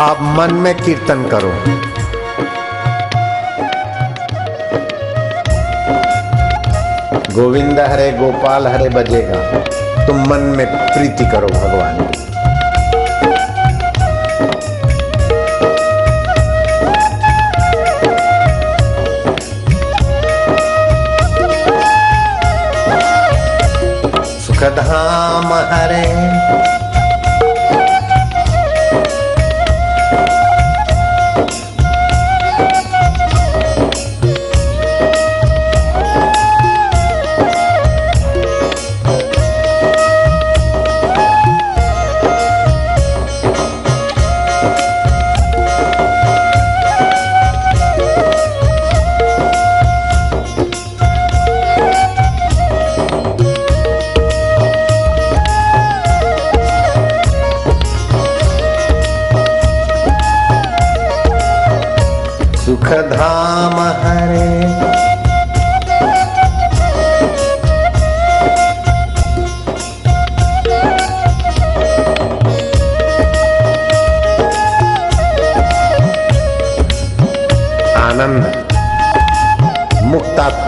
आप मन में कीर्तन करो। गोविंद हरे गोपाल हरे बजेगा। तुम मन में प्रीति करो भगवान। सुखधाम हरे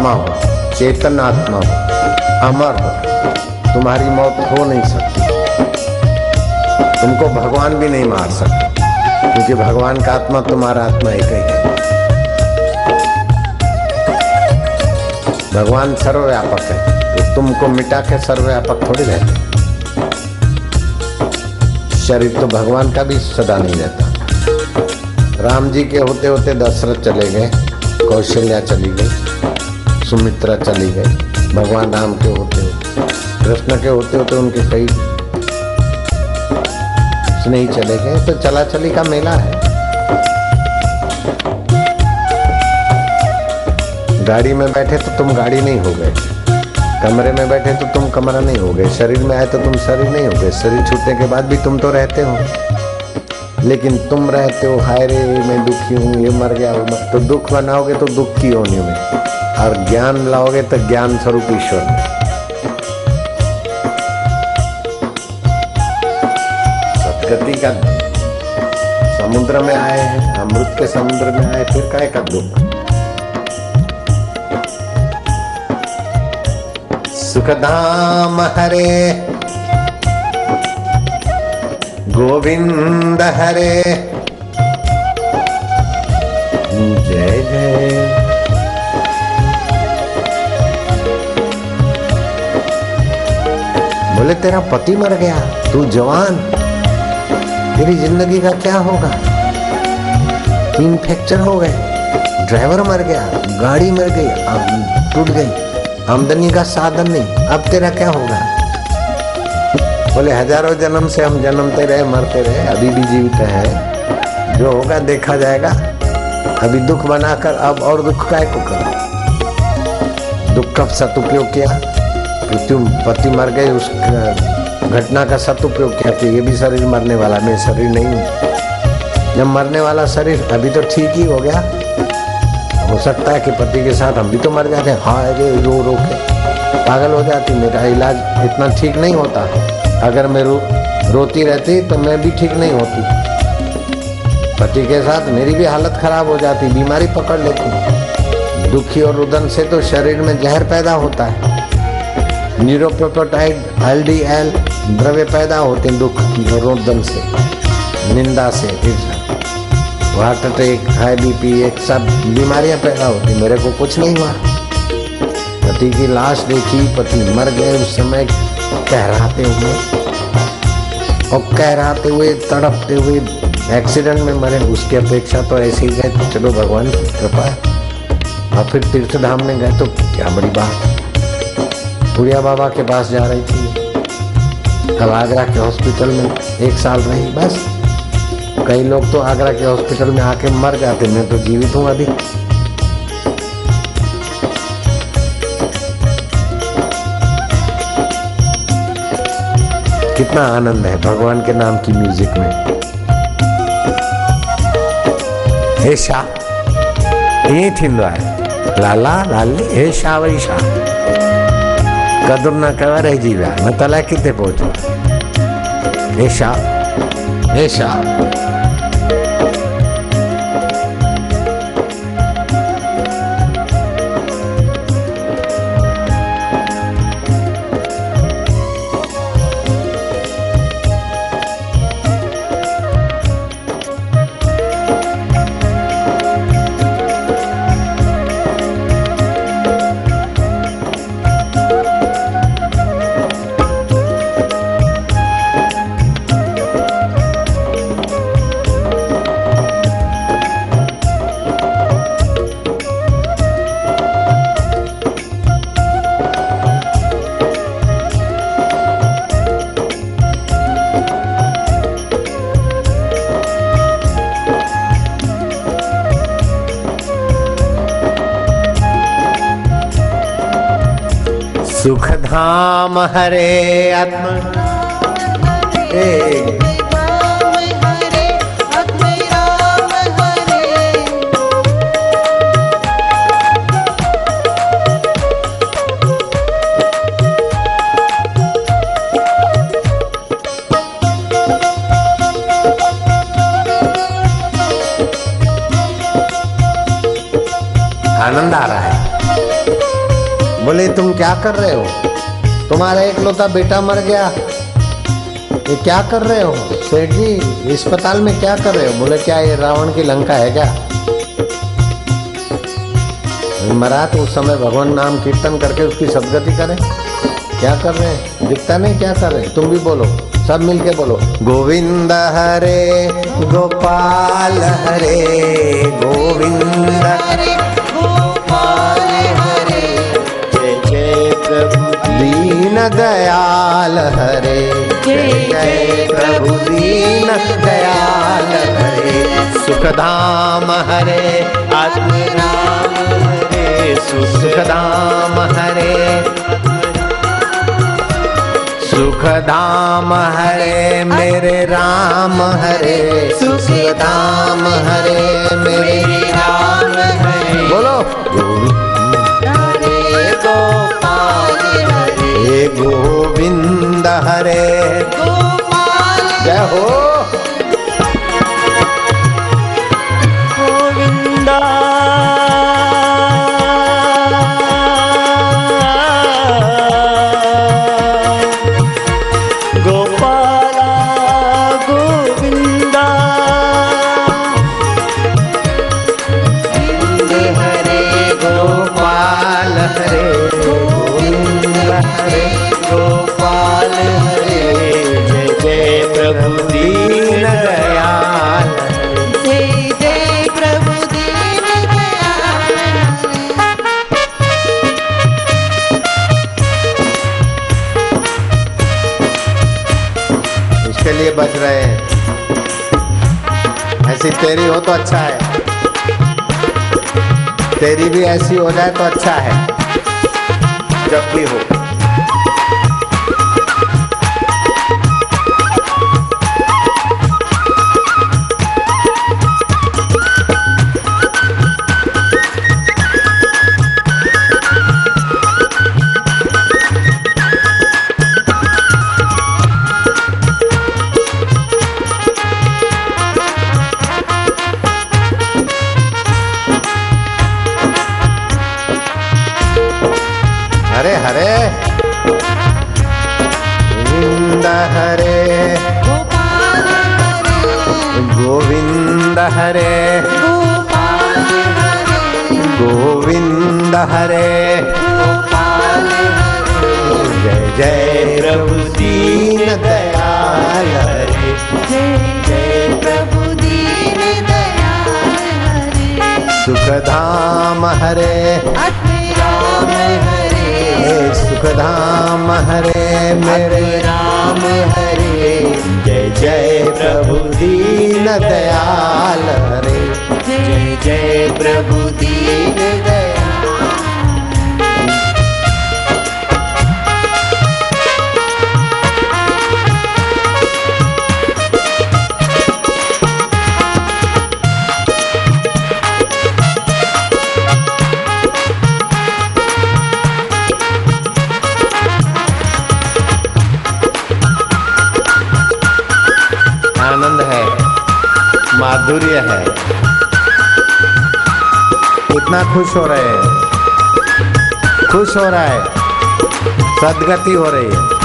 आत्मा हो चेतन आत्मा हो अमर हो। तुम्हारी मौत हो नहीं सकती। तुमको भगवान भी नहीं मार सकता, क्योंकि भगवान का आत्मा तुम्हारा आत्मा एक ही है। भगवान सर्वव्यापक है तो तुमको मिटा के सर्वव्यापक थोड़ी रहते। शरीर तो भगवान का भी सदा नहीं रहता। राम जी के होते होते दशरथ चले गए, कौशल्या चली गई। सुमित्रा चली गई। भगवान राम के होते होते, कृष्ण के होते होते उनके कई स्नेही चले गए। तो चला चली का मेला है। गाड़ी में बैठे तो तुम गाड़ी नहीं हो गए। कमरे में बैठे तो तुम कमरा नहीं हो गए। शरीर में आए तो तुम शरीर नहीं हो गए। शरीर छूटने के बाद भी तुम तो रहते हो। लेकिन तुम रहते हो हाय रे मैं दुखी हूँ, ये मर गया, वो मर तो दुख बनाओगे तो दुख की होनी में। और ज्ञान लाओगे तो ज्ञान स्वरूप ईश्वर। में सदगति का समुद्र में आए हैं, अमृत के समुद्र में आए, फिर काय का दुख? सुखधाम हरे गोविंद हरे। जय जय। बोले, तेरा पति मर गया। तू जवान। तेरी ज़िंदगी का क्या होगा? तीन फ्रैक्चर हो गए। ड्राइवर मर गया। गाड़ी मर गई। अब टूट गई। आमदनी का साधन नहीं। अब तेरा क्या होगा? बोले, हज़ारों जन्म से हम जन्मते रहे, मरते रहे, अभी भी जीवित है। जो होगा देखा जाएगा। अभी दुख बनाकर अब और दुख काय को कर? दुख का सदुपयोग किया। मृत्यु, पति मर गए, उस घटना का सदुपयोग किया कि ये भी शरीर मरने वाला मैं शरीर नहीं हूँ। जब मरने वाला शरीर अभी तो ठीक ही हो गया। हो सकता है कि पति के साथ हम भी तो मर जाते हैं। हाँ रो रो के। पागल हो जाती, मेरा इलाज इतना ठीक नहीं होता। अगर मैं रो रोती रहती तो मैं भी ठीक नहीं होती। पति के साथ मेरी भी हालत खराब हो जाती, बीमारी पकड़ लेती। दुखी और रुदन से तो शरीर में जहर पैदा होता है। न्यूरोप्रोटोटाइड एल डी एल द्रव्य पैदा होते हैं दुख की और रुदन से, निंदा से heart attack, high B P एक सब बीमारियाँ पैदा होती, मेरे को कुछ नहीं हुआ। पति की लाश देखी, पति मर गए उस समय कहराते हुए और कहराते हुए, तड़पते हुए एक्सीडेंट में मरे, उसकी अपेक्षा तो ऐसे ही गए चलो भगवान की कृपा और फिर तीर्थ धाम में गए तो क्या बड़ी बात बुढ़िया बाबा के पास जा रही थी। अब आगरा के हॉस्पिटल में एक साल रही, बस। कई लोग तो आगरा के हॉस्पिटल में आके मर जाते, मैं तो जीवित हूँ अभी। कितना आनंद है भगवान के नाम की म्यूज़िक में। हे शाह ईअं थींदो आहे लाला, लाली, हे शाह वरी शाह क़दुरु न कयो रहिजी विया न त अलाए किथे पहुचो? हे शाह हे शाह सुख धाम हरे आत्मा। आनंद आ रहा है। बोले, तुम क्या कर रहे हो? तुम्हारा एक लोता बेटा मर गया। ये क्या कर रहे हो? सेठ जी, अस्पताल में क्या कर रहे हो? बोले, क्या ये रावण की लंका है क्या? मरा तो उस समय भगवान नाम कीर्तन करके उसकी सदगति करें। क्या कर रहे हैं? दिखता नहीं क्या कर रहे तुम भी बोलो, सब मिलके बोलो। गोविंद हरे, गोपाल हरे, गोविंद हरे दयाल हरे। जय जय प्रभु दीन दयाल हरे। सुखधाम हरे आत्मराम हरे। सुखधाम हरे। सुखधाम हरे मेरे राम हरे। सुखधाम हरे मेरे राम हरे। बोलो। गोविंद हरे। बच रहे हैं। ऐसी तेरी हो तो अच्छा है। तेरी भी ऐसी हो जाए तो अच्छा है। जब भी हो। हरे गोविंद हरे गोविंद हरे जय जय प्रभु दीन दयाल हरे जय प्रभु दीन दयाल हरे सुखधाम हरे हरे हे सुखधाम हरे मेरे। राम हरे। जय जय प्रभु दीन दयाल हरे। जय जय प्रभु दीन माधुर्य है। कितना खुश हो रहे हैं। खुश हो रहा है। सदगति हो रही है।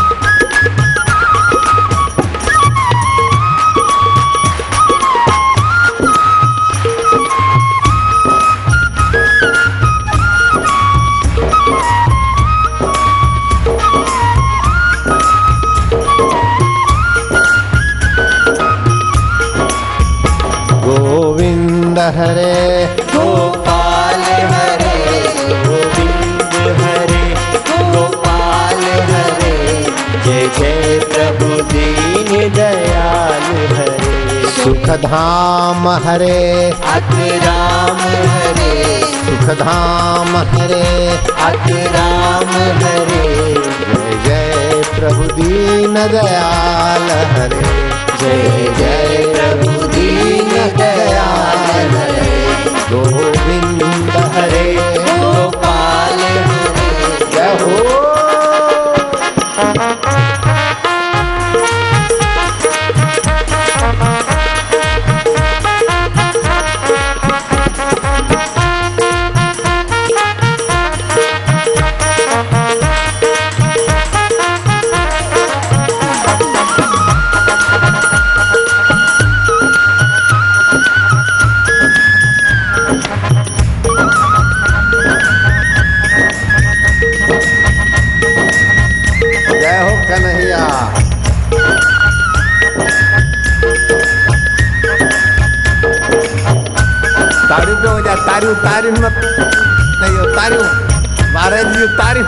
हरे गोपाल हरे गोविंद हरे गोपाल हरे। जय जय प्रभु दीन दयाल हरे। सुख धाम हरे अति राम हरे। सुख धाम हरे। अति राम हरे। जय जय प्रभु दीन दयाल हरे। जय जय प्रभु दीन हरे गोविंद। तारीफ़ मत नहीं तारीफ़ हूँ। महाराज जी उतारी